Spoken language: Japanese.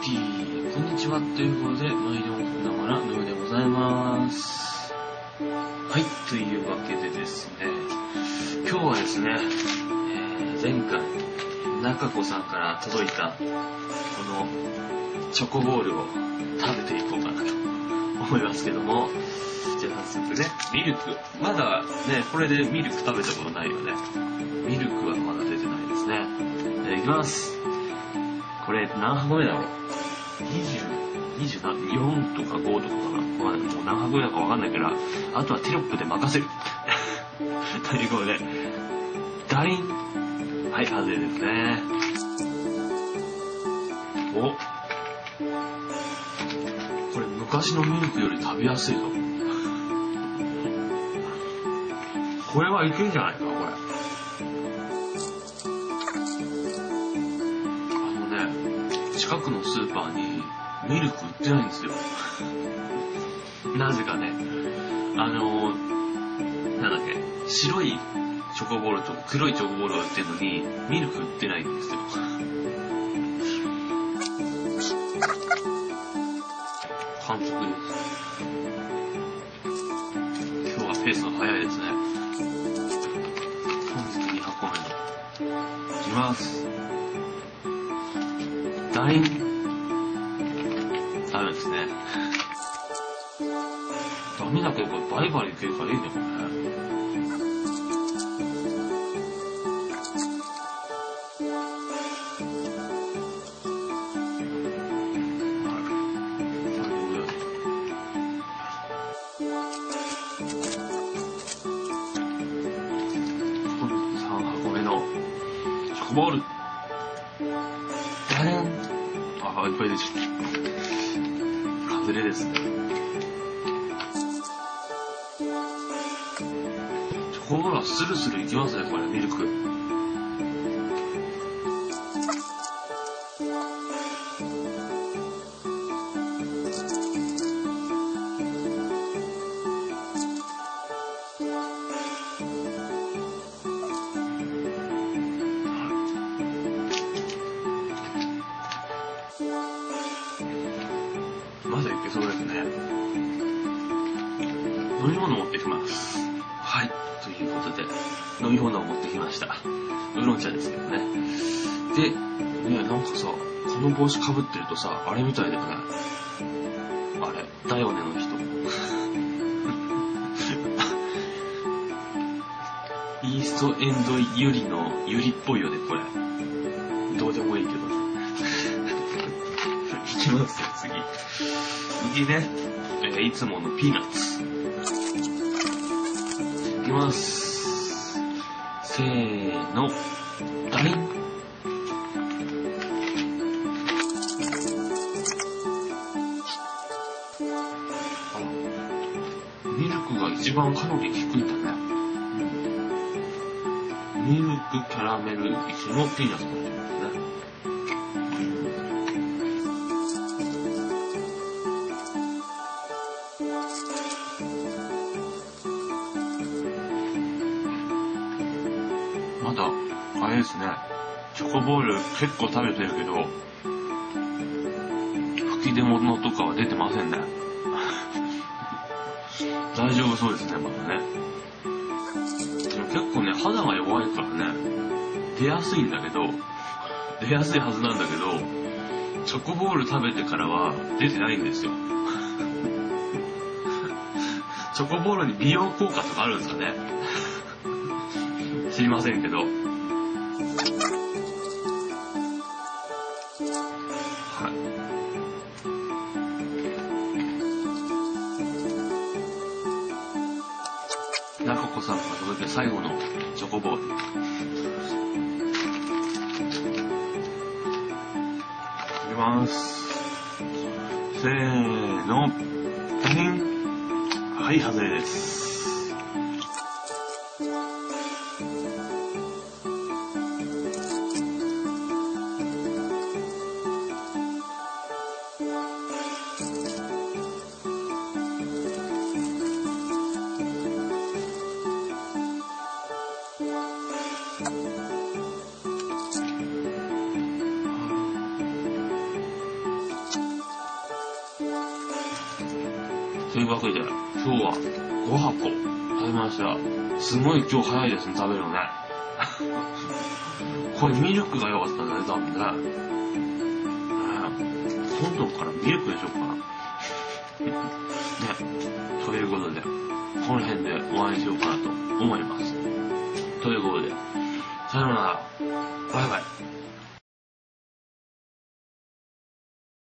ピー、こんにちは。ということで、毎度ながら、のうでございます。はい、というわけでですね、今日はですね、えー前回、中子さんから届いた、この、チョコボールを食べていこうかなと思いますけども、じゃあ早速ね、ミルク。まだね、これでミルク食べたことないよね。ミルクはまだ出てないですね。じゃあいきます。これ何箱目だろう ?20、24とか5とかかな？まあ、もう何箱目だかわかんないから、あとはテロップで任せる。ということで、ダイン。はい、外れですね。おこれ昔のミルクより食べやすいぞ。これはいけんじゃないか、これ。近くのスーパーにミルク売ってないんですよ。なぜかね、あのなんだっけ、白いチョコボールと黒いチョコボールが売ってるのに、ミルク売ってないんですよ。完食です。今日はペースが早いですね。本日2箱目の。いきます。ダイン。ダメですね。ダメだけど、これバリバリいけるからいいね、これね。3箱目のチョコボール。いっぱい出ちゃった。外れですね。ほらスルスルいきますね、これ、ミルク。そうですね。飲み物持ってきます。はい。ということで、飲み物を持ってきました。ウーロン茶ですけどね。で、ね、なんかさ、この帽子かぶってるとさ、あれみたいだよね。あれ、だよねの人。イーストエンドユリのユリっぽいよね、これ。どうでもいいけど。きますよ、次。次ね、えーいつものピーナッツ。いきます。せーの、ダリン。ミルクが一番カロリー低いんだね。ミルク、キャラメル、一緒のピーナッツになってますね。だ、あれですね、チョコボール結構食べてるけど、吹き出物とかは出てませんね。大丈夫そうですね、まだね。でも結構ね、肌が弱いからね、出やすいんだけど、出やすいはずなんだけど、チョコボール食べてからは出てないんですよ。チョコボールに美容効果とかあるんですかね知りませんけど。はい。中子さんから届いた最後のチョコボール。いきます。せーの。はい、外れです。というわけで、今日は5箱食べました。すごい今日早いですね、食べるのね。これミルクが良かったね、多分ね。今度からミルクでしょうかな。ね。ということで、この辺でお会いしようかなと思います。ということで、さようなら。バイバイ。